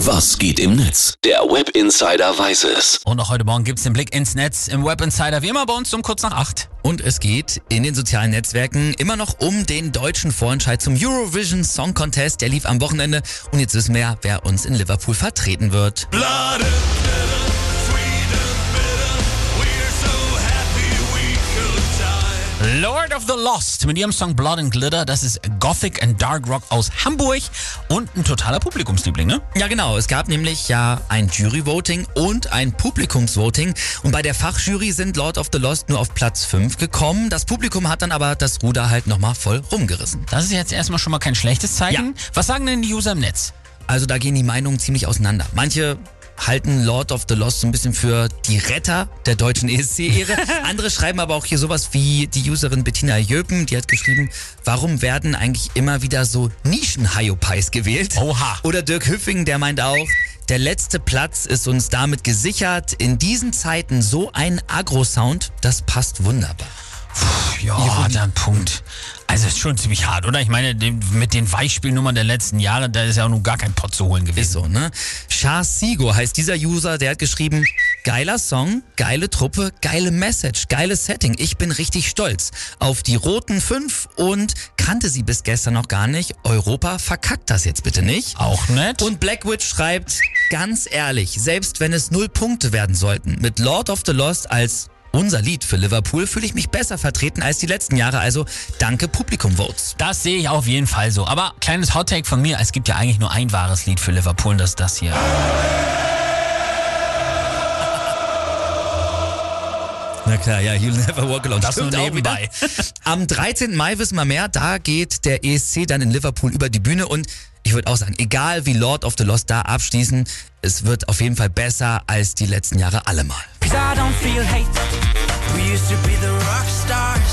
Was geht im Netz? Der Web Insider weiß es. Und auch heute Morgen gibt's den Blick ins Netz im Web Insider, wie immer bei uns um kurz nach acht. Und es geht in den sozialen Netzwerken immer noch um den deutschen Vorentscheid zum Eurovision Song Contest. Der lief am Wochenende und jetzt wissen wir, ja, wer uns in Liverpool vertreten wird. Lord of the Lost mit ihrem Song Blood and Glitter. Das ist Gothic and Dark Rock aus Hamburg und ein totaler Publikumsliebling, ne? Ja, genau. Es gab nämlich ja ein Jury-Voting und ein Publikumsvoting. Und bei der Fachjury sind Lord of the Lost nur auf Platz 5 gekommen. Das Publikum hat dann aber das Ruder halt nochmal voll rumgerissen. Das ist jetzt erstmal schon mal kein schlechtes Zeichen. Ja. Was sagen denn die User im Netz? Also da gehen die Meinungen ziemlich auseinander. Manche halten Lord of the Lost so ein bisschen für die Retter der deutschen ESC-Ehre. Andere schreiben aber auch hier sowas wie die Userin Bettina Jöpen, die hat geschrieben, warum werden eigentlich immer wieder so Nischen-Hyopies gewählt? Oha. Oder Dirk Hüffing, der meint auch, der letzte Platz ist uns damit gesichert. In diesen Zeiten so ein Agro-Sound, das passt wunderbar. Ja, dann Punkt. Also ist schon ziemlich hart, oder? Ich meine, mit den Weichspielnummern der letzten Jahre, da ist ja auch nun gar kein Pott zu holen Ist gewesen. so, ne? Charles Sigo heißt dieser User, der hat geschrieben, geiler Song, geile Truppe, geile Message, geiles Setting. Ich bin richtig stolz auf die roten fünf und kannte sie bis gestern noch gar nicht. Europa verkackt das jetzt bitte nicht. Auch nett. Und Blackwitch schreibt, ganz ehrlich, selbst wenn es null Punkte werden sollten, mit Lord of the Lost als unser Lied für Liverpool fühle ich mich besser vertreten als die letzten Jahre. Also danke Publikum-Votes. Das sehe ich auf jeden Fall so. Aber kleines Hottake von mir, es gibt ja eigentlich nur ein wahres Lied für Liverpool und das ist das hier. Na klar, ja, You'll Never Walk Alone. Das Stimmt nur nebenbei. Am 13. Mai wissen wir mehr, da geht der ESC dann in Liverpool über die Bühne und ich würde auch sagen, egal wie Lord of the Lost da abschließen, es wird auf jeden Fall besser als die letzten Jahre allemal. I don't feel hate. We used to be the rock stars.